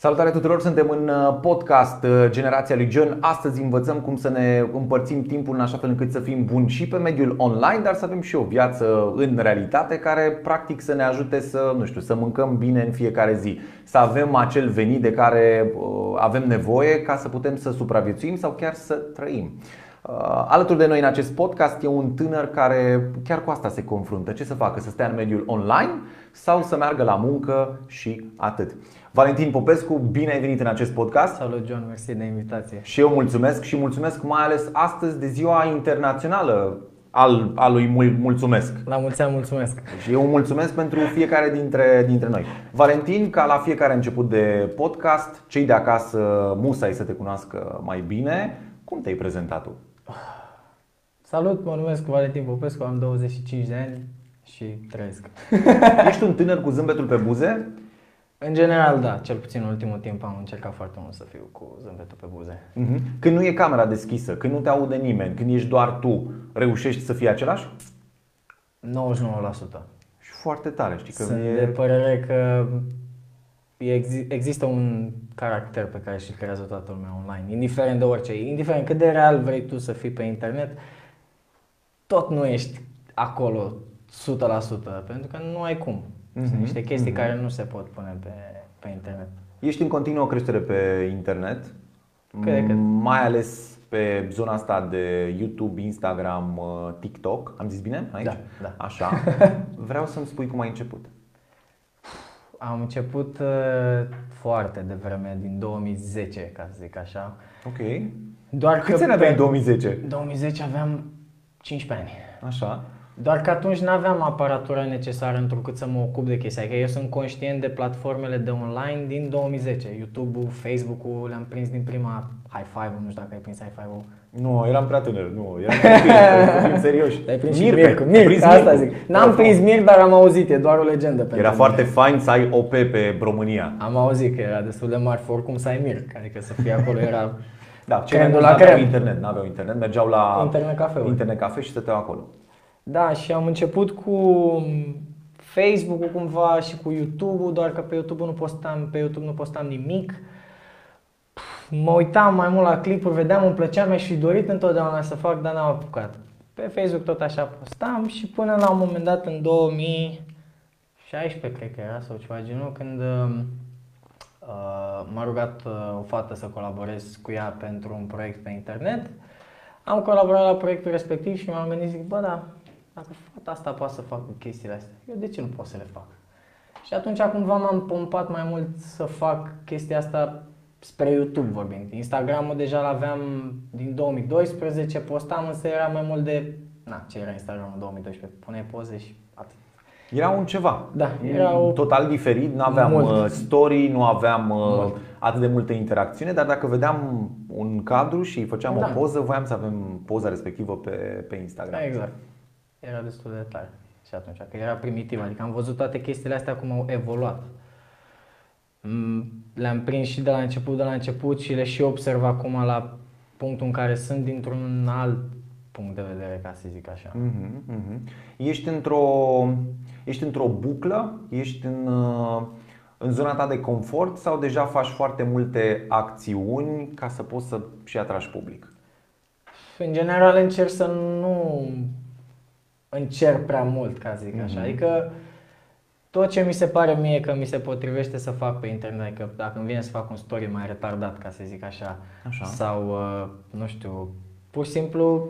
Salutare tuturor, suntem în uh, podcast uh, Generația lui John. Astăzi învățăm cum să ne împărțim timpul în așa fel încât să fim buni și pe mediul online, dar să avem și o viață în realitate care practic să ne ajute să, nu știu, să mâncăm bine în fiecare zi, să avem acel venit de care uh, avem nevoie ca să putem să supraviețuim sau chiar să trăim. Alături de noi în acest podcast e un tânăr care chiar cu asta se confruntă. Ce să facă? Să stea în mediul online sau să meargă la muncă și atât. Valentin Popescu, bine ai venit în acest podcast. Salut John, mersi de invitație. Și eu mulțumesc și mulțumesc mai ales astăzi de ziua internațională al, al lui mulțumesc. La mulți ani mulțumesc. Și eu mulțumesc pentru fiecare dintre, dintre noi. Valentin, ca la fiecare început de podcast, cei de acasă musai să te cunoască mai bine. Cum te-ai prezentat tu? Salut, mă numesc Valentin Popescu, am 25 de ani și trăiesc. Ești un tânăr cu zâmbetul pe buze? În general, da. Cel puțin în ultimul timp am încercat foarte mult să fiu cu zâmbetul pe buze. Mhm. Când nu e camera deschisă, când nu te aude nimeni, când ești doar tu, reușești să fii același? 99%. Și foarte tare, știi că Sunt e... de părere că există un caracter pe care și-l creează toată lumea online, indiferent de orice, indiferent cât de real vrei tu să fii pe internet, tot nu ești acolo 100%, pentru că nu ai cum. Sunt mhm, niște chestii mm-hmm. care nu se pot pune pe, pe internet. Ești în continuă creștere pe internet, cât cât. mai ales pe zona asta de YouTube, Instagram, uh, TikTok. Am zis bine aici? Da, da. Așa. Vreau să-mi spui cum ai început. Am început uh, foarte devreme, din 2010, ca să zic așa. Ok. Doar Câți ani aveai în 2010? 2010 aveam 15 ani. Așa. Doar că atunci nu aveam aparatura necesară întrucât să mă ocup de chestia. Adică eu sunt conștient de platformele de online din 2010. YouTube-ul, Facebook-ul, le-am prins din prima High Five-ul, nu știu dacă ai prins High Five-ul. Nu, eram prea tânăr, nu, eram copil, serios. Ai prins Mirc, Mirc, Mirc, Mirc asta zic. N-am prins Mirc, dar am auzit, e doar o legendă. Era mine. foarte fain să ai OP pe România. Am auzit că era destul de mare, oricum să ai Mirc, adică să fie acolo era Da, cei nu aveau internet, n-aveau internet, mergeau la internet cafe, internet cafe și stăteau acolo. Da, și am început cu Facebook-ul cumva și cu YouTube-ul, doar că pe YouTube nu postam, pe YouTube nu postam nimic. Mă uitam mai mult la clipuri, vedeam, îmi plăcea, mi-aș fi dorit întotdeauna să fac, dar n-am apucat. Pe Facebook tot așa postam și până la un moment dat în 2016, cred că era, sau ceva genul, când uh, m-a rugat uh, o fată să colaborez cu ea pentru un proiect pe internet. Am colaborat la proiectul respectiv și m-am gândit, zic, bă, da, dacă fata asta poate să facă chestiile astea, eu de ce nu pot să le fac? Și atunci cumva m-am pompat mai mult să fac chestia asta spre YouTube vorbind. Instagramul deja l-aveam din 2012, postam însă era mai mult de... Na, ce era Instagramul 2012? Pune poze și atât. Era un ceva. Da, era o... total diferit, nu aveam mult. Uh, story, nu aveam uh, mult. atât de multă interacțiune, dar dacă vedeam un cadru și făceam da. o poză, voiam să avem poza respectivă pe, pe Instagram. Exact era destul de tare și atunci, că era primitiv, adică am văzut toate chestiile astea cum au evoluat. Mm, le-am prins și de la început, de la început și le și observ acum la punctul în care sunt dintr-un alt punct de vedere, ca să zic așa. Uh-huh, uh-huh. Ești într-o ești într-o buclă, ești în, uh, în zona ta de confort sau deja faci foarte multe acțiuni ca să poți să și atragi public? În general încerc să nu încerc prea mult, ca să zic așa. Mm-hmm. Adică tot ce mi se pare mie că mi se potrivește să fac pe internet, că dacă îmi vine să fac un story mai retardat, ca să zic așa, așa. sau, uh, nu știu, pur și simplu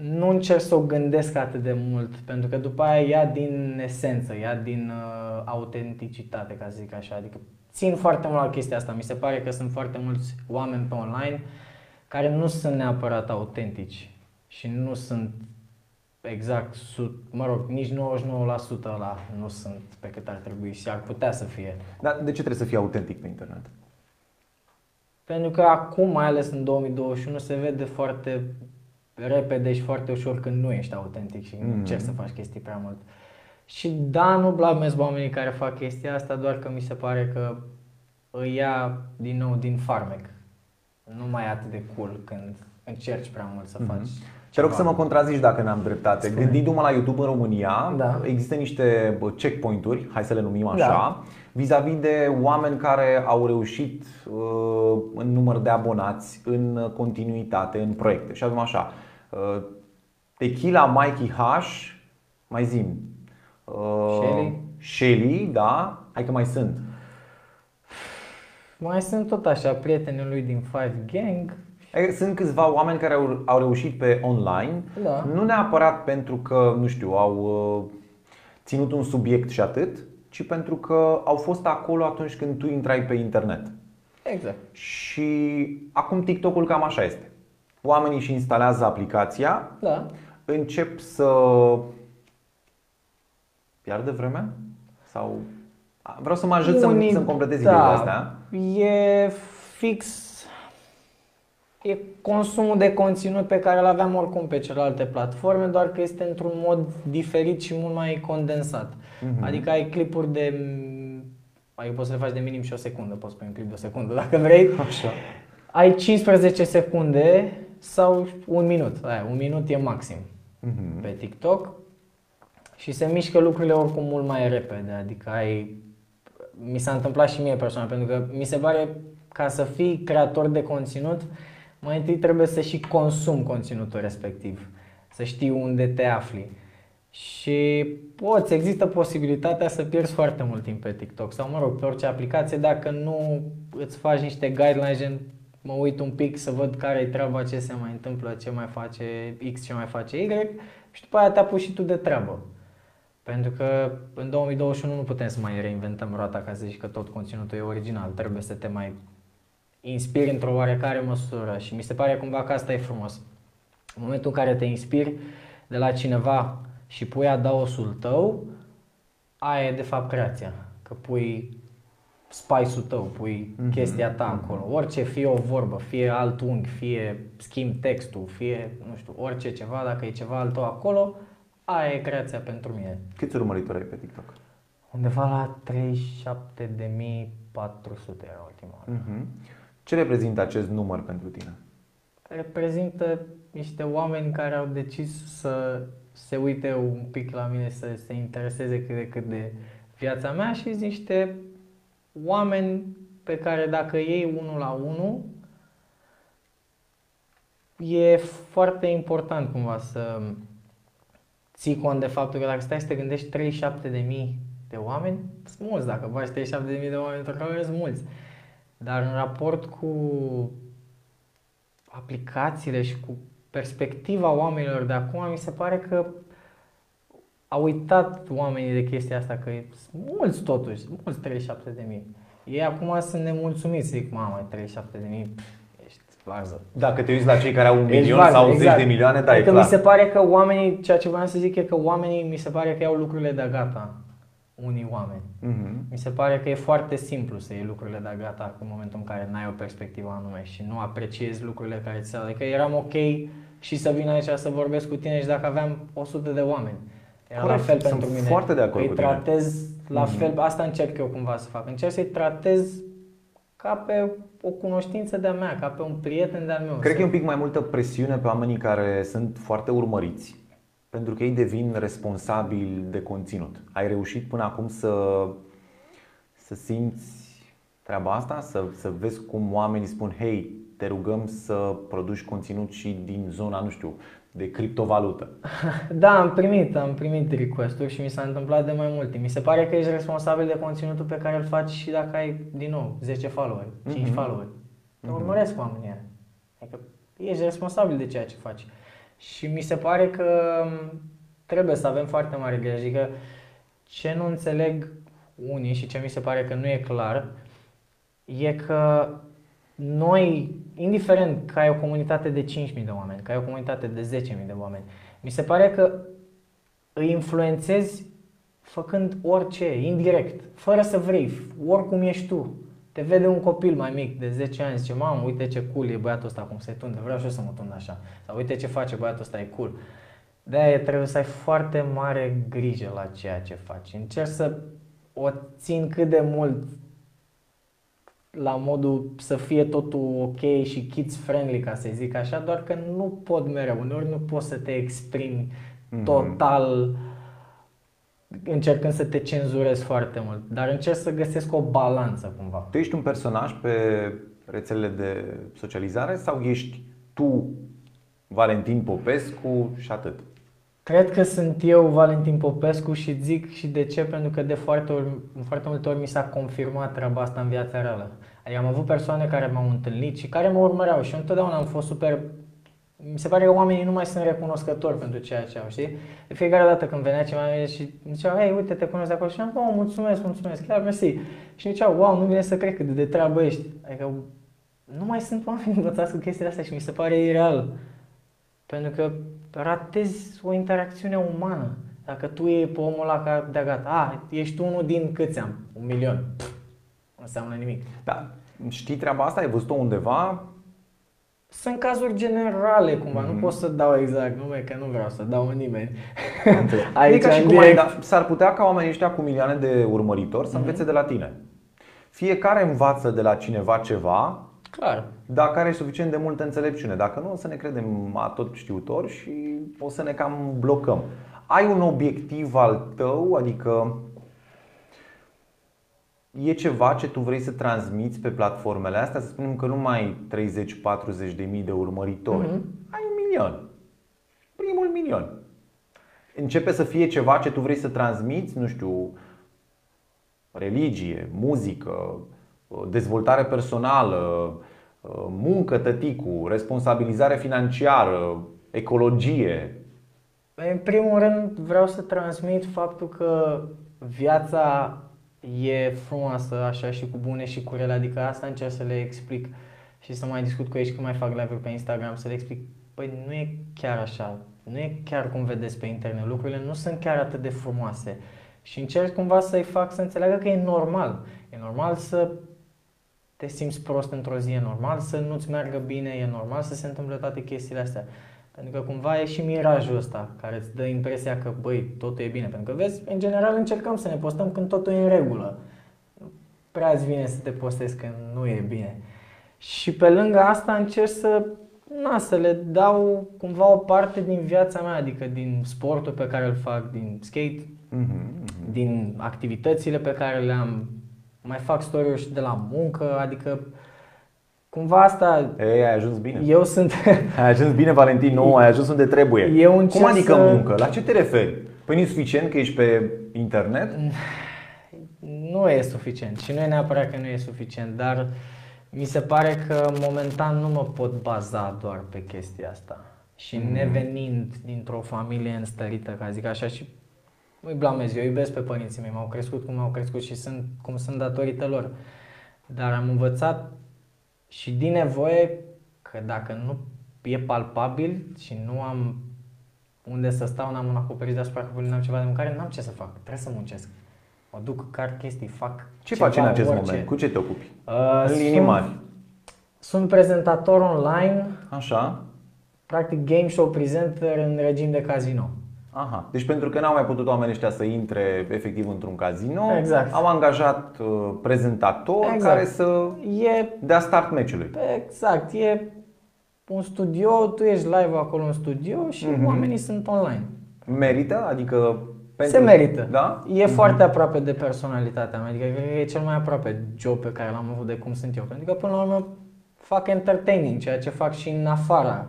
nu încerc să o gândesc atât de mult, pentru că după aia ia din esență, ia din uh, autenticitate, ca să zic așa. Adică țin foarte mult la chestia asta. Mi se pare că sunt foarte mulți oameni pe online care nu sunt neapărat autentici și nu sunt exact, mă rog, nici 99% la nu sunt pe cât ar trebui și ar putea să fie. Dar de ce trebuie să fie autentic pe internet? Pentru că acum, mai ales în 2021, se vede foarte repede și foarte ușor când nu ești autentic și mm. încerci să faci chestii prea mult. Și da, nu blamez oamenii care fac chestia asta, doar că mi se pare că îi ia din nou din farmec. Nu mai e atât de cool când încerci prea mult să mm-hmm. faci Te rog să mă contrazici dacă n-am dreptate. Spune. Gândindu-mă la YouTube în România, Da. există niște bă, checkpoint-uri, hai să le numim așa, Da. vis-a-vis de oameni care au reușit uh, în număr de abonați, în continuitate, în proiecte. Și avem așa, uh, Tequila Mikey H, mai zim. Uh, Shelly. Shelly, da, hai că mai sunt. Mai sunt tot așa prietenii lui din Five Gang. E, Sunt câțiva oameni care au, au reușit pe online, Da. nu neapărat pentru că, nu știu, au uh, ținut un subiect și atât, ci pentru că au fost acolo atunci când tu intrai pe internet. Exact. Și acum TikTok-ul cam așa este. Oamenii își instalează aplicația, Da. încep să piardă vremea? Sau A, vreau să mă ajut să-mi, Unii- să-mi completez da, ideile astea. E fix E consumul de conținut pe care îl aveam oricum pe celelalte platforme, doar că este într-un mod diferit și mult mai condensat. Mhm. Adică ai clipuri de Adică poți să le faci de minim și o secundă, poți pune un clip de o secundă dacă vrei. Așa. Ai 15 secunde sau un minut. Aia, un minut e maxim Mhm. pe TikTok și se mișcă lucrurile oricum mult mai repede. Adică ai... Mi s-a întâmplat și mie personal, pentru că mi se pare ca să fii creator de conținut, mai întâi trebuie să și consumi conținutul respectiv, să știi unde te afli. Și poți, există posibilitatea să pierzi foarte mult timp pe TikTok sau, mă rog, pe orice aplicație dacă nu îți faci niște guidelines, gen mă uit un pic să văd care e treaba, ce se mai întâmplă, ce mai face X, ce mai face Y și după aia te apuci și tu de treabă. Pentru că în 2021 nu putem să mai reinventăm roata ca să zici că tot conținutul e original. Trebuie să te mai inspiri într-o oarecare măsură și mi se pare cumva că asta e frumos. În momentul în care te inspiri de la cineva și pui adaosul tău, aia e de fapt creația. Că pui spice-ul tău, pui Mhm, chestia ta acolo. Orice, fie o vorbă, fie alt unghi, fie schimb textul, fie, nu știu, orice ceva, dacă e ceva al tău acolo, aia e creația pentru mine. Câți urmăritori ai pe TikTok? Undeva la 37.400 era ultima oară. Mhm. Ce reprezintă acest număr pentru tine? Reprezintă niște oameni care au decis să se uite un pic la mine, să se intereseze cât de cât de viața mea și sunt niște oameni pe care dacă iei unul la unul, e foarte important cumva să ții cont de faptul că dacă stai să te gândești 37.000 de oameni, sunt mulți, dacă faci 37.000 de oameni într-o cameră, sunt mulți. Dar în raport cu aplicațiile și cu perspectiva oamenilor de acum, mi se pare că au uitat oamenii de chestia asta, că sunt mulți totuși, sunt mulți 37 de mii. Ei acum sunt nemulțumiți, zic, mamă, 37 de mii, ești varză. Dacă te uiți la cei care au un Ești milion varză, sau exact. zeci de milioane, da, e adică clar. mi se pare că oamenii, ceea ce vreau să zic e că oamenii, mi se pare că iau lucrurile de gata, unii oameni. Mhm. Mi se pare că e foarte simplu să iei lucrurile de gata în momentul în care n-ai o perspectivă anume și nu apreciezi lucrurile care ți se Adică eram ok și să vin aici să vorbesc cu tine și dacă aveam 100 de oameni. Era Corect, la fel sunt pentru mine. foarte de acord Îi cu tine. tratez la Mhm. fel, asta încerc eu cumva să fac. Încerc să-i tratez ca pe o cunoștință de-a mea, ca pe un prieten de-al meu. Cred Să- că e un pic mai multă presiune pe oamenii care sunt foarte urmăriți, pentru că ei devin responsabili de conținut. Ai reușit până acum să, să simți treaba asta, să, să vezi cum oamenii spun, hei, te rugăm să produci conținut și din zona, nu știu, de criptovalută. Da, am primit, am primit request-uri și mi s-a întâmplat de mai multe. Mi se pare că ești responsabil de conținutul pe care îl faci și dacă ai, din nou, 10 followeri, 5 Mhm. followeri. Te Mhm. urmăresc oamenii ăia. Adică ești responsabil de ceea ce faci. Și mi se pare că m, trebuie să avem foarte mare grijă. Adică ce nu înțeleg unii și ce mi se pare că nu e clar, e că noi, indiferent că ai o comunitate de 5.000 de oameni, că ai o comunitate de 10.000 de oameni, mi se pare că îi influențezi făcând orice, indirect, fără să vrei, oricum ești tu. Te vede un copil mai mic de 10 ani, zice, mamă, uite ce cool e băiatul ăsta, cum se tunde, vreau și eu să mă tund așa. Sau uite ce face băiatul ăsta, e cool. De-aia trebuie să ai foarte mare grijă la ceea ce faci. Încerc să o țin cât de mult la modul să fie totul ok și kids friendly, ca să zic așa, doar că nu pot mereu. Uneori nu poți să te exprimi Mhm. total încercând să te cenzurezi foarte mult, dar încerc să găsesc o balanță cumva. Tu ești un personaj pe rețelele de socializare sau ești tu Valentin Popescu și atât? Cred că sunt eu Valentin Popescu și zic și de ce, pentru că de foarte, ori, foarte multe ori mi s-a confirmat treaba asta în viața reală. Adică am avut persoane care m-au întâlnit și care mă urmăreau și eu întotdeauna am fost super... Mi se pare că oamenii nu mai sunt recunoscători pentru ceea ce au, știi? De fiecare dată când venea cineva și îmi zicea, hei, uite, te cunosc de acolo și am, oh, mulțumesc, mulțumesc, chiar mersi. Și îmi zicea, wow, nu vine să cred cât de treabă ești. Adică nu mai sunt oameni învățați cu chestiile astea și mi se pare ireal. Pentru că ratezi o interacțiune umană. Dacă tu e pe omul ăla ca de gata, a, ești unul din câți am? Un milion. Pff, nu înseamnă nimic. Da, știi treaba asta? Ai văzut-o undeva? Sunt cazuri generale cumva, Mhm. nu pot să dau exact nume, că nu vreau să dau în nimeni. e Aici ca și în cum ai, direct. da, s-ar putea ca oamenii ăștia cu milioane de urmăritori să învețe de la tine. Fiecare învață de la cineva ceva, Clar. dacă are suficient de multă înțelepciune. Dacă nu, o să ne credem a tot știutori și o să ne cam blocăm. Ai un obiectiv al tău, adică e ceva ce tu vrei să transmiți pe platformele astea, să spunem că nu mai ai 30-40 de mii de urmăritori, Mhm. ai un milion. Primul milion. Începe să fie ceva ce tu vrei să transmiți, nu știu, religie, muzică, dezvoltare personală, muncă tăticu, responsabilizare financiară, ecologie. În primul rând vreau să transmit faptul că viața e frumoasă așa și cu bune și cu rele, adică asta încerc să le explic și să mai discut cu ei și când mai fac live-uri pe Instagram să le explic, păi nu e chiar așa, nu e chiar cum vedeți pe internet, lucrurile nu sunt chiar atât de frumoase. Și încerc cumva să-i fac să înțeleagă că e normal, e normal să te simți prost într-o zi, e normal să nu-ți meargă bine, e normal să se întâmple toate chestiile astea. Pentru că cumva e și mirajul ăsta care îți dă impresia că, băi, totul e bine. Pentru că, vezi, în general încercăm să ne postăm când totul e în regulă. Nu prea îți vine să te postezi când nu e bine. Și pe lângă asta încerc să, na, să le dau cumva o parte din viața mea, adică din sportul pe care îl fac, din skate, Mhm. din activitățile pe care le am, mai fac story și de la muncă, adică cumva asta, Ei, ai ajuns bine. eu sunt, Ai ajuns bine, Valentin, nu, ai ajuns unde trebuie. Eu Cum încerc adică să- muncă? La ce te referi? Păi nu e suficient că ești pe internet? nu e suficient și nu e neapărat că nu e suficient, dar mi se pare că momentan nu mă pot baza doar pe chestia asta. Și Mhm. nevenind dintr-o familie înstărită, ca zic așa, și îi blamez, eu iubesc pe părinții mei, m-au crescut cum m-au crescut și sunt cum sunt datorită lor. Dar am învățat și din nevoie că dacă nu e palpabil și nu am unde să stau, n-am un acoperiș deasupra capului, n-am ceva de mâncare, n-am ce să fac, trebuie să muncesc. Mă duc, car chestii, fac Ce ceva, faci în acest orice. moment? Cu ce te ocupi? Uh, în linii sunt- mari. Sunt prezentator online, Așa? practic game show presenter în regim de casino. Aha. Deci pentru că n-au mai putut oamenii ăștia să intre efectiv într-un casino, Exact. au angajat uh, prezentatori Exact. care să E dea start meciului. exact, e un studio, tu ești live acolo în studio și Mhm. oamenii sunt online. Merită? Adică Se merită. Da? E foarte aproape de personalitatea mea, adică cred că e cel mai aproape job pe care l-am avut de cum sunt eu. Pentru că până la urmă fac entertaining, ceea ce fac și în afara.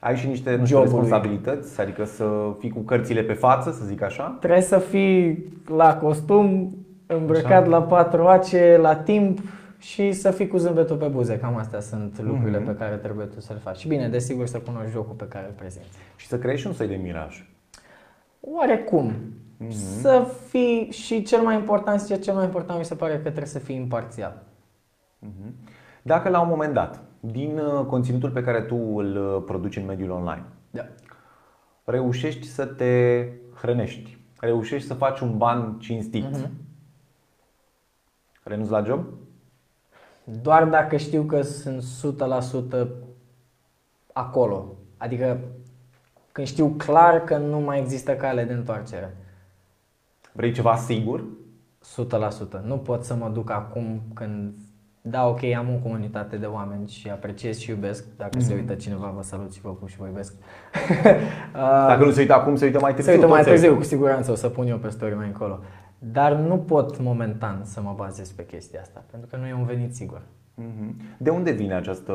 Ai și niște nu știu, Jobului. responsabilități, adică să fii cu cărțile pe față, să zic așa? Trebuie să fii la costum, îmbrăcat Așa. la patru ace, la timp și să fii cu zâmbetul pe buze. Cam astea sunt lucrurile Mhm. pe care trebuie tu să le faci. Și bine, desigur să cunoști jocul pe care îl prezinți. Și să creezi și un soi de miraj. Oarecum. Să fii și cel mai important, și cel mai important mi se pare că trebuie să fii imparțial. Dacă la un moment dat, din uh, conținutul pe care tu îl uh, produci în mediul online, Da. reușești să te hrănești, reușești să faci un ban cinstit, Mhm. renunți la job? Doar dacă știu că sunt 100% acolo. Adică când știu clar că nu mai există cale de întoarcere. Vrei ceva sigur? 100%. Nu pot să mă duc acum când da, ok, am o comunitate de oameni și apreciez și iubesc. Dacă mm-hmm. se Mhm. uită cineva, vă salut și vă pup și vă iubesc. Dacă nu se uită acum, se uită mai târziu. Se uită mai toți târziu, cu siguranță, o să pun eu pe story mai încolo. Dar nu pot momentan să mă bazez pe chestia asta, pentru că nu e un venit sigur. Mhm. De unde vine această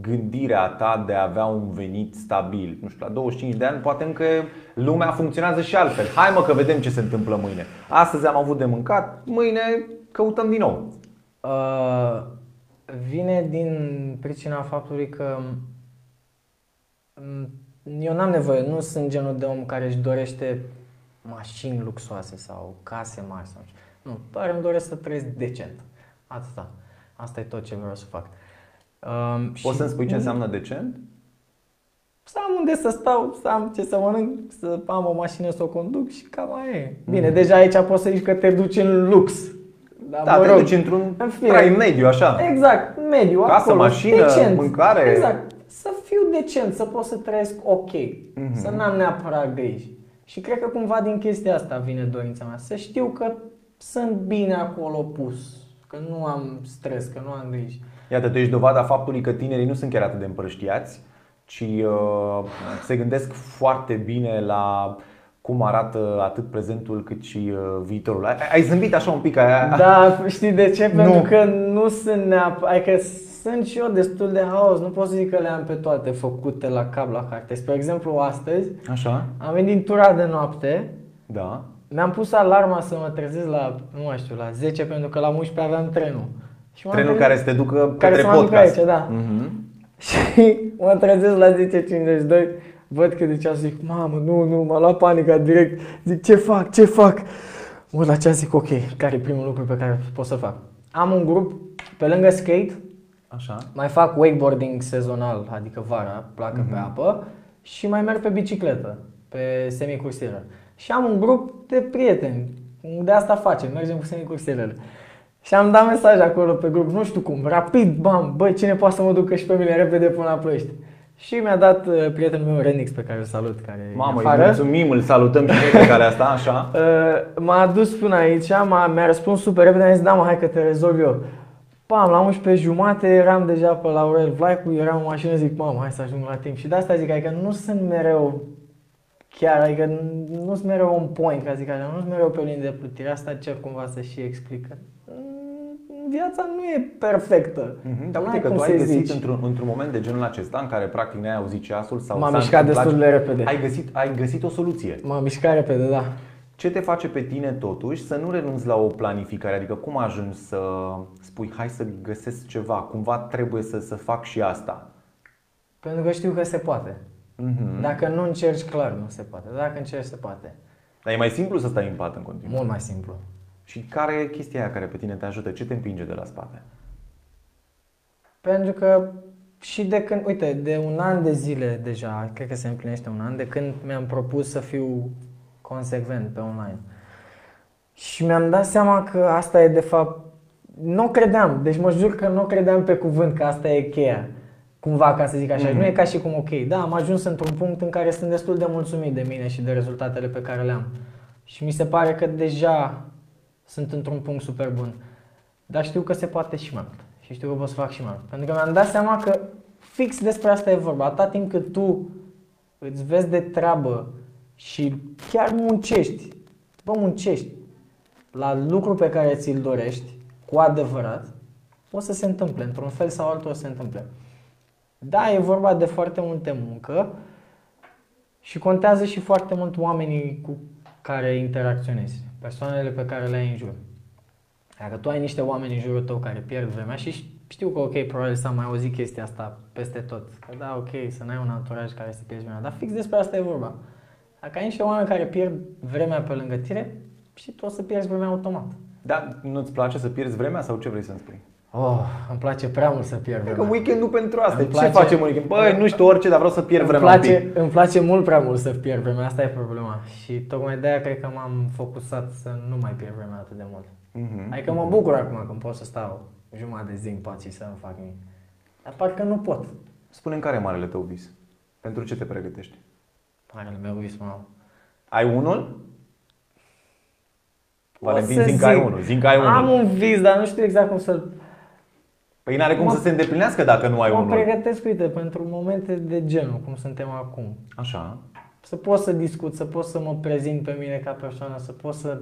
gândire a ta de a avea un venit stabil? Nu știu, la 25 de ani poate încă lumea funcționează și altfel. Hai mă că vedem ce se întâmplă mâine. Astăzi am avut de mâncat, mâine căutăm din nou. Uh, vine din pricina faptului că mm, eu n-am nevoie, nu sunt genul de om care își dorește mașini luxoase sau case mari sau nu, doar îmi doresc să trăiesc decent. Atâta. Asta e tot ce vreau să fac. Um, Poți și să-mi spui ce înseamnă decent? Să am unde să stau, să am ce să mănânc, să am o mașină să o conduc și cam aia e. Mhm. Bine, deja aici poți să zici că te duci în lux. Dar, Da, mă te rog, duci într-un în fine. trai mediu, așa. Exact, mediu, Casă, acolo, mașină, decent. mâncare. Exact, să fiu decent, să pot să trăiesc ok, Mhm. să n-am neapărat griji. Și cred că cumva din chestia asta vine dorința mea, să știu că sunt bine acolo pus, că nu am stres, că nu am griji. Iată, tu ești dovada faptului că tinerii nu sunt chiar atât de împrăștiați, ci uh, se gândesc foarte bine la cum arată atât prezentul cât și uh, viitorul. Ai, ai zâmbit așa un pic, ai, Da, știi de ce? Nu. Pentru că nu sunt neapărat, adică sunt și eu destul de haos, nu pot să zic că le am pe toate făcute la cap la carte. Spre exemplu, astăzi Așa? am venit din tura de noapte, Da. mi-am pus alarma să mă trezesc la, nu mai știu, la 10 pentru că la 11 aveam trenul. Și m-am Trenul trezit- care să te ducă care către să mă ducă podcast. aici, da. Mhm. Și mă trezesc la 10.52, văd că de ceas zic, mamă, nu, nu, m-a luat panica direct. Zic, ce fac, ce fac? Mă uit la ceas zic, ok, care e primul lucru pe care pot să fac? Am un grup, pe lângă skate, Așa. mai fac wakeboarding sezonal, adică vara, placă pe apă, și mai merg pe bicicletă, pe semicursieră. Și am un grup de prieteni, de asta facem, mergem cu semicursierele. Și am dat mesaj acolo pe grup, nu știu cum, rapid, bam, băi, cine poate să mă ducă și pe mine repede până la Ploiești. Și mi-a dat uh, prietenul meu Renix, pe care îl salut, care e Mamă, îi afară. mulțumim, îl salutăm și noi pe care asta, așa. Uh, m-a dus până aici, m-a, mi-a răspuns super repede, am zis, da mă, hai că te rezolv eu. Pam, la 11 jumate eram deja pe la Aurel Vlaicu, eram în mașină, zic, mamă, hai să ajung la timp. Și de asta zic, adică nu sunt mereu chiar, adică nu sunt mereu on point, ca zic așa, nu sunt mereu pe o linie de plutire, asta cer cumva să și explică. Mm, Viața nu e perfectă. Mhm, Dar N-ai uite că cum tu ai să găsit zici. într-un, într-un moment de genul acesta în care practic n-ai auzit ceasul sau M-am s-a mișcat întâmplat destul și- de repede. Ai găsit, ai găsit o soluție. M-am mișcat repede, da. Ce te face pe tine totuși să nu renunți la o planificare? Adică cum ajungi să spui hai să găsesc ceva, cumva trebuie să, să fac și asta? Pentru că știu că se poate. Mhm. Dacă nu încerci, clar nu se poate. Dacă încerci, se poate. Dar e mai simplu să stai în pat în continuu. Mult mai simplu. Și care e chestia aia care pe tine te ajută? Ce te împinge de la spate? Pentru că și de când, uite, de un an de zile deja, cred că se împlinește un an, de când mi-am propus să fiu consecvent pe online. Și mi-am dat seama că asta e de fapt, nu credeam, deci mă jur că nu credeam pe cuvânt că asta e cheia. Cumva, ca să zic așa. Mhm. Nu e ca și cum, ok, da, am ajuns într-un punct în care sunt destul de mulțumit de mine și de rezultatele pe care le am. Și mi se pare că deja sunt într-un punct super bun. Dar știu că se poate și mai mult. Și știu că pot să fac și mai mult. Pentru că mi-am dat seama că fix despre asta e vorba. Atâta timp cât tu îți vezi de treabă și chiar muncești, bă, muncești la lucru pe care ți-l dorești, cu adevărat, o să se întâmple. Într-un fel sau altul o să se întâmple. Da, e vorba de foarte multe muncă și contează și foarte mult oamenii cu care interacționezi, persoanele pe care le ai în jur. Dacă tu ai niște oameni în jurul tău care pierd vremea și știu că ok, probabil s-a mai auzit chestia asta peste tot. Că da, ok, să n-ai un anturaj care să pierzi vremea. Dar fix despre asta e vorba. Dacă ai niște oameni care pierd vremea pe lângă tine, și tu o să pierzi vremea automat. Dar nu-ți place să pierzi vremea sau ce vrei să-mi spui? Oh, îmi place prea mult să pierd Că vremea. weekendul pentru asta. Îmi Ce place- facem în weekend? Băi, nu știu orice, dar vreau să pierd Îmi vremea un place, pic. îmi place mult prea mult să pierd vremea, asta e problema. Și tocmai de aia cred că m-am focusat să nu mai pierd vremea atât de mult. Mhm. Adică mă bucur acum când pot să stau jumătate de zi în pat și să nu fac nimic. Dar parcă nu pot. Spune-mi care e marele tău vis? Pentru ce te pregătești? Marele meu vis, mă. Ai unul? Valentin, să zi că ai zic. unul, zi că ai Am unul. un vis, dar nu știu exact cum să-l Păi n-are cum Mă- să se îndeplinească dacă nu ai Mă unul. pregătesc, uite, pentru momente de genul, cum suntem acum. Așa. Să pot să discut, să pot să mă prezint pe mine ca persoană, să pot să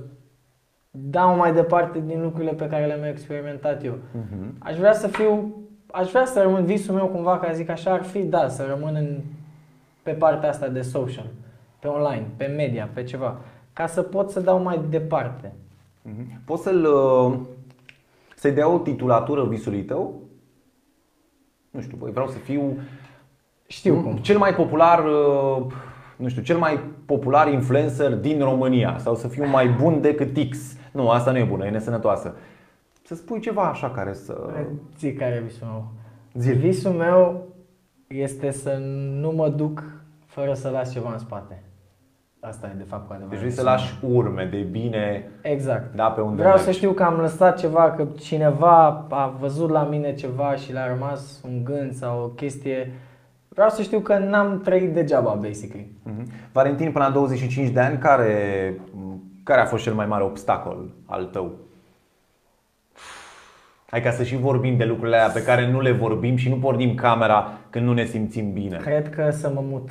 dau mai departe din lucrurile pe care le-am experimentat eu. Mhm. Aș vrea să fiu, aș vrea să rămân visul meu cumva, ca zic așa, ar fi, da, să rămân în, pe partea asta de social, pe online, pe media, pe ceva, ca să pot să dau mai departe. Mhm. Poți să-l uh, să-i dea o titulatură visului tău? Nu știu, băi, vreau să fiu Știu cum. cel mai popular uh, nu știu, cel mai popular influencer din România sau să fiu mai bun decât X. Nu, asta nu e bună, e nesănătoasă. Să spui ceva așa care să Zic care e visul meu. Zi-l. Visul meu este să nu mă duc fără să las ceva în spate. Asta e de fapt cu adevărat. Deci vrei să visul meu. lași urme de bine Exact. da, pe unde Vreau mergi. să știu că am lăsat ceva, că cineva a văzut la mine ceva și le-a rămas un gând sau o chestie. Vreau să știu că n-am trăit degeaba, basically. Mhm. Valentin, până la 25 de ani, care, care a fost cel mai mare obstacol al tău? Hai ca să și vorbim de lucrurile alea pe care nu le vorbim și nu pornim camera când nu ne simțim bine. Cred că să mă mut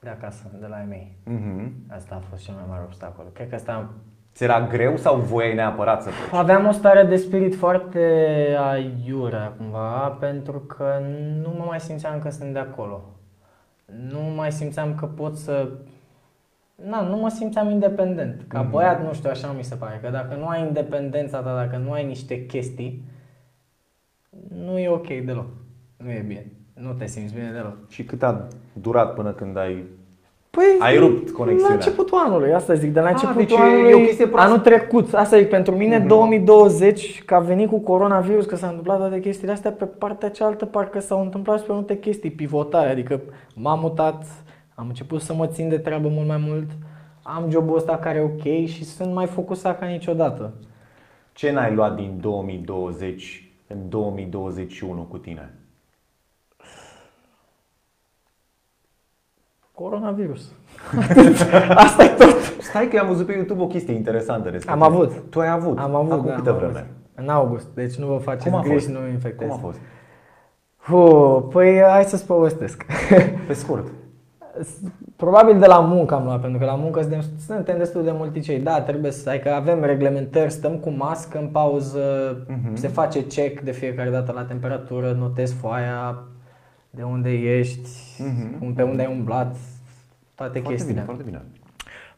de acasă, de la ei mei. Mhm. Asta a fost cel mai mare obstacol. Cred că asta Ți era greu sau voiai neapărat să pleci? Aveam o stare de spirit foarte aiurea cumva, pentru că nu mă mai simțeam că sunt de acolo. Nu mai simțeam că pot să... Na, nu mă simțeam independent. Ca Mhm. băiat, nu știu, așa mi se pare, că dacă nu ai independența ta, dacă nu ai niște chestii, nu e ok deloc. Nu e bine. Nu te simți bine deloc. Și cât a durat până când ai... Păi, Ai rupt conexiunea. La începutul anului, asta zic, de la Ah, începutul deci e- anului, e o chestie proastă. anul trecut, asta zic, pentru mine Mhm. 2020, că a venit cu coronavirus, că s-a întâmplat toate chestiile astea, pe partea cealaltă parcă s-au întâmplat și pe multe chestii pivotare, adică m-am mutat, am început să mă țin de treabă mult mai mult, am jobul ăsta care e ok și sunt mai focusat ca niciodată. Ce n-ai luat din 2020 în 2021 cu tine? Coronavirus. Asta e tot. Stai că am văzut pe YouTube o chestie interesantă respectiv. Am avut. Tu ai avut? Am avut, Acum da, câtă am vreme? avut. În august, deci nu vă faceți Cum a griji, fost? nu infectez. Cum a fost? Hu, păi hai să-ți povestesc. Pe scurt. Probabil de la muncă am luat, pentru că la muncă suntem, suntem destul de multicei. Da, trebuie să, adică avem reglementări, stăm cu mască în pauză, Mhm. se face check de fiecare dată la temperatură, notezi foaia, de unde ești, Mhm. pe unde ai umblat, toate Foarte chestiile. bine, foarte bine.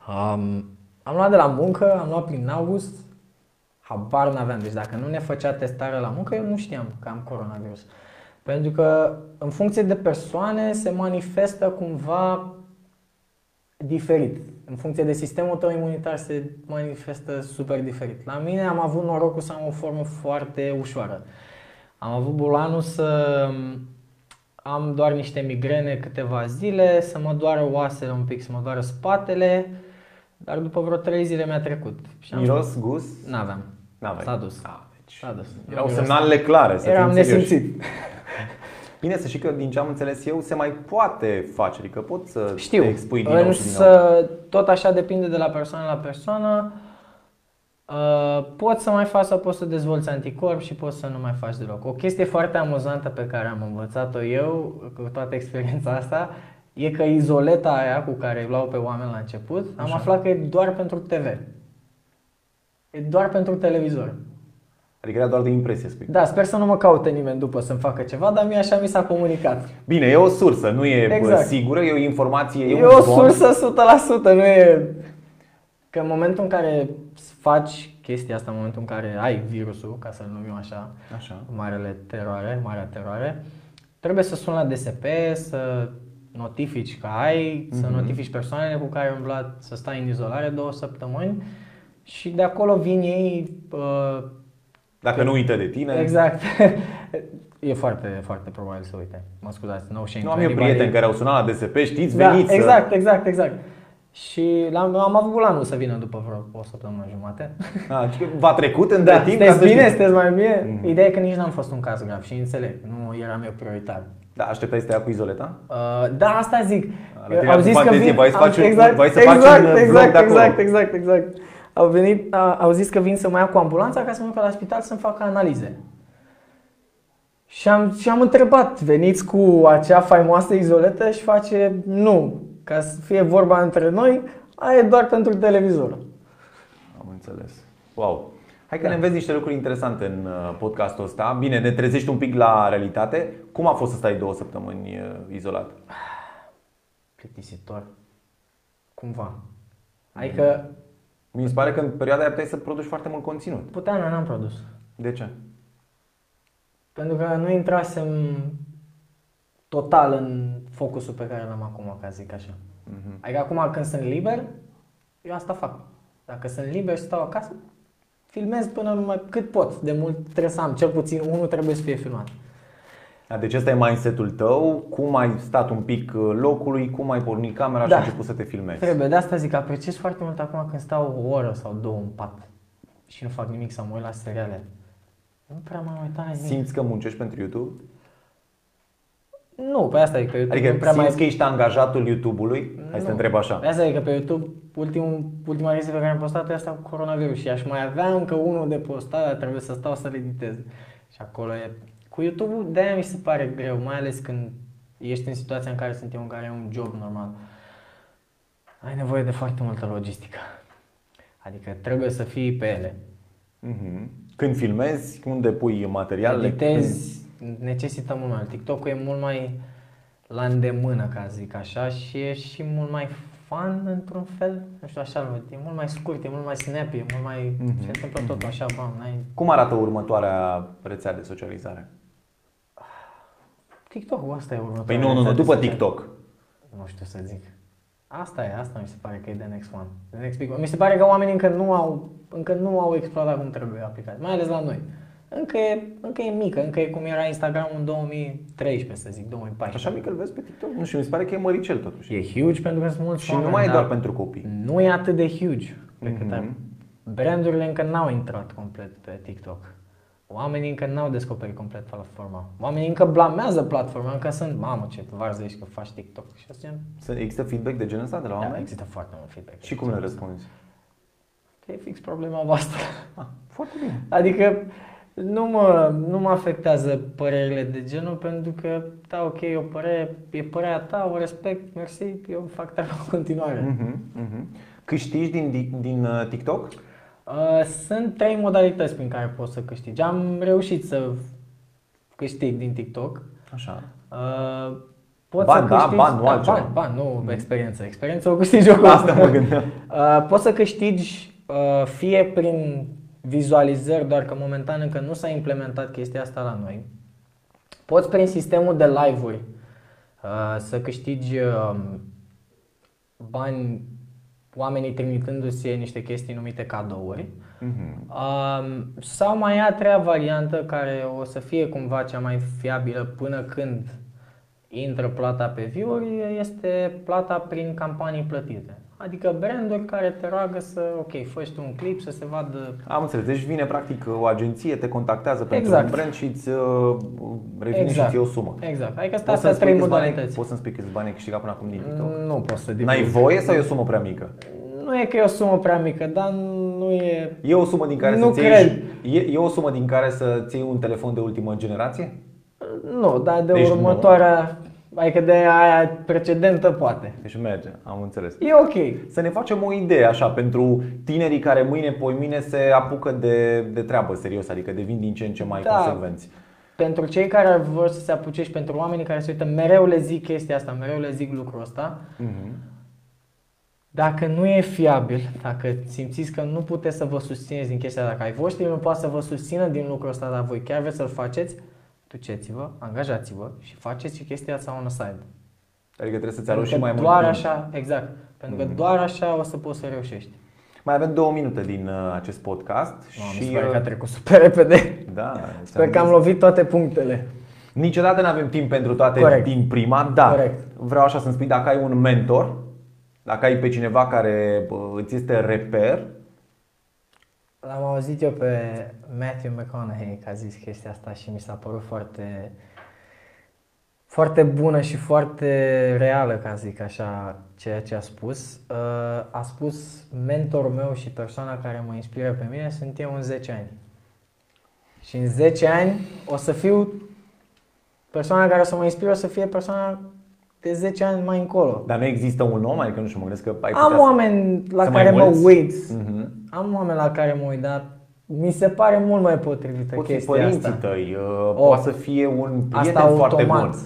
Um, am luat de la muncă, am luat prin august, habar n-aveam. Deci dacă nu ne făcea testare la muncă, eu nu știam că am coronavirus. Pentru că în funcție de persoane se manifestă cumva diferit. În funcție de sistemul tău imunitar se manifestă super diferit. La mine am avut norocul să am o formă foarte ușoară. Am avut bulanul să am doar niște migrene câteva zile, să mă doară oasele un pic, să mă doară spatele, dar după vreo trei zile mi-a trecut. Și am Miros, gust? N-aveam. N-aveai. S-a dus. Ah, deci S-a dus. Erau Nu semnalele clare, să Eram fim serioși. nesimțit. Bine să știi că din ce am înțeles eu se mai poate face, adică poți să Știu, te expui din nou și din nou. însă tot așa depinde de la persoană la persoană. Uh, poți să mai faci sau poți să dezvolți anticorp și poți să nu mai faci deloc. O chestie foarte amuzantă pe care am învățat-o eu cu toată experiența asta e că izoleta aia cu care îi luau pe oameni la început, am Așa. aflat că e doar pentru TV. E doar pentru televizor. Adică era doar de impresie, spui. Da, sper să nu mă caute nimeni după să-mi facă ceva, dar mie așa mi s-a comunicat. Bine, e o sursă, nu e Exact. exact. sigură, e o informație, e, E un o zvon. sursă 100%, nu e... Că în momentul în care faci chestia asta, în momentul în care ai virusul, ca să-l numim așa, Așa. marele teroare, marea teroare, trebuie să suni la DSP, să notifici că ai, să Mhm. notifici persoanele cu care ai umblat, să stai în izolare două săptămâni și de acolo vin ei uh, Dacă nu uită de tine. Exact. E foarte, foarte probabil să uite. Mă scuzați, no shame Nu to am eu anybody. prieteni care au sunat la DSP, știți, Da, veniți să- exact, exact, exact. Și l-am, am avut bulanul să vină după vreo o săptămână jumate. Da, adică v-a trecut între Da, timp? ca sunteți să bine, știți. sunteți mai bine? Mhm. Ideea e că nici n-am fost un caz grav și înțeleg, nu eram eu prioritar. Da, așteptai să te ia cu izoleta? Uh, da, asta zic. La tine Au a zis făcut că atenție, vin, voiai să am- faci un- exact, voiai să faci exact, un vlog exact, de acolo. exact, exact, exact. au, venit, a, au zis că vin să mă ia cu ambulanța ca să mă duc la spital să-mi facă analize. Și am, și am întrebat, veniți cu acea faimoasă izoletă și face nu, ca să fie vorba între noi, aia e doar pentru televizor. Am înțeles. Wow. Hai că da. ne înveți niște lucruri interesante în uh, podcastul ăsta. Bine, ne trezești un pic la realitate. Cum a fost să stai două săptămâni uh, izolat? Plictisitor. Cumva. Adică... Mi se pare că în perioada aia puteai să produci foarte mult conținut. Puteam, dar n-am produs. De ce? Pentru că nu intrasem total în focusul pe care l-am acum, ca zic așa. Uh-huh. Adică acum când sunt liber, eu asta fac. Dacă sunt liber și stau acasă, filmez până numai cât pot. De mult trebuie să am, cel puțin unul trebuie să fie filmat. Da, deci ăsta e mindset-ul tău, cum ai stat un pic uh, locului, cum ai pornit camera da. și ai început să te filmezi. Trebuie, de asta zic, apreciez foarte mult acum când stau o oră sau două în pat și nu fac nimic sau mă uit la seriale. Nu prea m-am uitat la nimic. Simți că muncești pentru YouTube? Nu, pe asta e că YouTube Adică prea simți mai... că ești angajatul YouTube-ului? Hai să te întreb așa. Pe asta e că pe YouTube ultimul, ultima chestie pe care am postat e asta cu coronavirus și aș mai avea încă unul de postat, dar trebuie să stau să-l editez. Și acolo e... Cu YouTube-ul de-aia mi se pare greu, mai ales când ești în situația în care sunt eu, în care e un job normal. Ai nevoie de foarte multă logistică. Adică trebuie să fii pe ele. Mm-hmm. Când filmezi, unde pui materialele? Editezi, necesită mult mai mult. TikTok-ul e mult mai la îndemână, ca să zic așa, și e și mult mai fun într-un fel, nu știu, așa, e mult mai scurt, e mult mai snappy, e mult mai... Mm-hmm. se întâmplă tot așa, bam, n-ai... Cum arată următoarea rețea de socializare? TikTok-ul, asta e următoarea Păi nu, nu, nu, după TikTok. Nu știu să zic. Asta e, asta mi se pare că e the next one. The next big one. Mi se pare că oamenii încă nu au, încă nu au explodat cum trebuie aplicat, mai ales la noi. Încă e, încă e mică, încă e cum era Instagram în 2013, să zic, 2014. Așa mică îl vezi pe TikTok? Nu știu, mi se pare că e măricel totuși. E huge pentru că sunt mulți Și oameni, nu mai e dar doar pentru copii. Nu e atât de huge pe cât Mhm. ar. Brandurile încă n-au intrat complet pe TikTok. Oamenii încă n-au descoperit complet platforma. Oamenii încă blamează platforma, încă sunt, mamă ce varză ești că faci TikTok. Și asta gen, Să- Există feedback de genul ăsta de la da, oameni? există foarte mult feedback. Și cum le răspunzi? Că e fix problema voastră. Ah, foarte bine. Adică nu mă, nu mă afectează părerile de genul pentru că, da, ok, e o părere, e părerea ta, o respect, mersi, eu fac treaba în continuare. Mhm, mhm. Câștigi din, din, din uh, TikTok? Uh, sunt trei modalități prin care poți să câștigi. Am reușit să câștig din TikTok. Așa. Uh, poți Bani, să da, câștigi, bani, nu altceva. bani, bani, nu experiență. Experiență o câștigi eu cu Asta mă gândeam. Uh, poți să câștigi uh, fie prin vizualizări, doar că momentan încă nu s-a implementat chestia asta la noi. Poți prin sistemul de live-uri uh, să câștigi uh, bani oamenii trimitându-se niște chestii numite cadouri. Mhm. Um, sau mai e a treia variantă care o să fie cumva cea mai fiabilă până când intră plata pe view este plata prin campanii plătite. Adică branduri care te roagă să, ok, fă și tu un clip să se vadă Am înțeles. Deci vine practic o agenție, te contactează pentru Exact. un brand și îți uh, revine Exact. și ție o sumă. Exact. Adică Poți astea să-mi sunt trei spui câți bani, modalități. poți să-mi spui câți bani ai câștigat până acum din TikTok? Nu poți să N-ai voie sau e o sumă prea mică? Nu e că e o sumă prea mică, dar nu e... E o sumă din care Nu să cred. iei, e, e o sumă din care să ții un telefon de ultimă generație? Nu, dar de Deci nu. următoarea... Adică de aia precedentă poate. Deci merge, am înțeles. E ok. Să ne facem o idee așa pentru tinerii care mâine poimine se apucă de, de treabă serios, adică devin din ce în ce mai Da. consecvenți. Pentru cei care vor să se apuce și pentru oamenii care se uită, mereu le zic chestia asta, mereu le zic lucrul ăsta. Mhm. Dacă nu e fiabil, dacă simțiți că nu puteți să vă susțineți din chestia, dacă ai voștri nu poate să vă susțină din lucrul ăsta, dar voi chiar vreți să-l faceți, duceți-vă, angajați-vă și faceți și chestia asta on the side. Adică trebuie să-ți aloci și Pentru mai că mult doar timp. așa, exact. Pentru că Mhm. doar așa o să poți să reușești. Mai avem două minute din uh, acest podcast Mamă, și mi se pare că a uh, trecut super repede. da, Sper că am lovit toate punctele. Niciodată nu avem timp pentru toate Corect. din prima, dar Corect. vreau așa să-mi spui dacă ai un mentor, dacă ai pe cineva care bă, îți este reper, L-am auzit eu pe Matthew McConaughey că a zis chestia asta și mi s-a părut foarte foarte bună și foarte reală, ca să zic așa, ceea ce a spus. Uh, A spus mentorul meu și persoana care mă inspiră pe mine sunt eu în 10 ani. Și în 10 ani o să fiu persoana care o să mă inspire o să fie persoana de 10 ani mai încolo. Dar nu există un om, adică nu știu, mă gândesc că ai Am putea să- oameni la să mai care mă mulți? uit. Mhm. Am oameni la care mă uit, dar mi se pare mult mai potrivită Pot fi chestia părinții asta. tăi, uh, Oh. poate să fie un prieten Asta foarte automat. bun.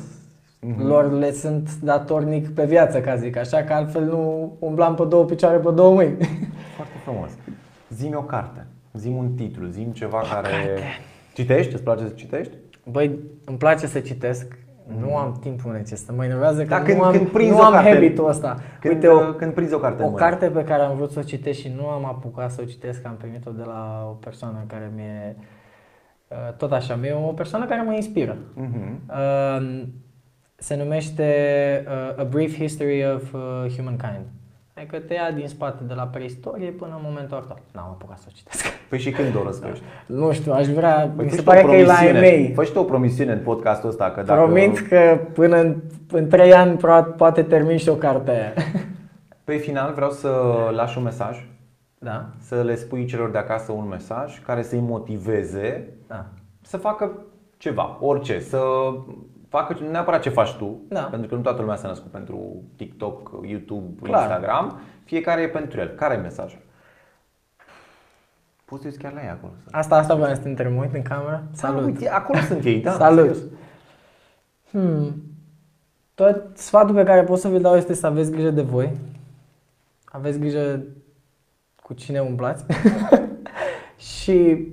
Mhm. Lor le sunt datornic pe viață, ca zic așa, că altfel nu umblam pe două picioare, pe două mâini. Foarte frumos. Zi-mi o carte, zi un titlu, zi care... Citești? Îți place să citești? Băi, îmi place să citesc, nu am timpul necesar. Mă enervează că Dar nu când- am, când prinzi nu o am carte- habitul ăsta. Când, Uite, o, când prinzi o carte în o mână. carte pe care am vrut să o citesc și nu am apucat să o citesc, am primit-o de la o persoană care mi-e uh, tot așa, mi-e o persoană care mă inspiră. Mhm. Uh, se numește uh, A Brief History of uh, Humankind. Adică te ia din spate de la preistorie până în momentul actual. N-am apucat să o citesc. Păi și când o răspești? Nu știu, aș vrea, Păi mi fă se și tu pare o că e la promisiune. e-mail. Fă și tu o promisiune în podcastul ăsta că dacă... Promit că până în, în 3 ani pro- poate termin și o carte aia. Pe final vreau să lași un mesaj, Da? să le spui celor de acasă un mesaj care să-i motiveze Da. să facă ceva, orice, să facă nu neapărat ce faci tu, Da. pentru că nu toată lumea s-a născut pentru TikTok, YouTube, Clar. Instagram, fiecare e pentru el. Care e mesajul? Poți să uiți chiar la ea acolo. să- Asta, asta voiam să te întreb, mă uit în cameră? Da, Salut! uite, acolo sunt ei, da. Salut! serios. Hmm. Tot sfatul pe care pot să vi-l dau este să aveți grijă de voi. Aveți grijă cu cine umblați. și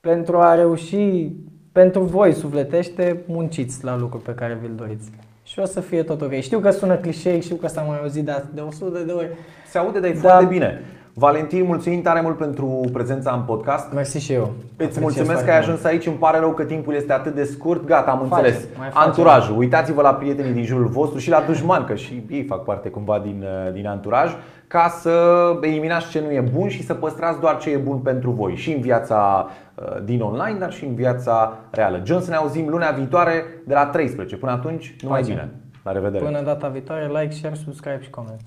pentru a reuși, pentru voi sufletește, munciți la lucruri pe care vi-l doriți. Și o să fie tot ok. Știu că sună clișei, știu că s-a mai auzit de, de 100 de ori. Se aude, dar e Da. foarte bine. Valentin, mulțumim tare mult pentru prezența în podcast. Mersi și eu. Îți Apreciez mulțumesc foarte că ai mult. ajuns aici, îmi pare rău că timpul este atât de scurt. Gata, am Facem, înțeles. mai facem. Anturajul, uitați-vă la prietenii din jurul vostru și la dușman, că și ei fac parte cumva din, uh, din anturaj, ca să eliminați ce nu e bun și să păstrați doar ce e bun pentru voi și în viața uh, din online, dar și în viața reală. John, să ne auzim lunea viitoare de la 13. Până atunci, numai Facem. bine. La revedere. Până data viitoare, like, share, subscribe și comment.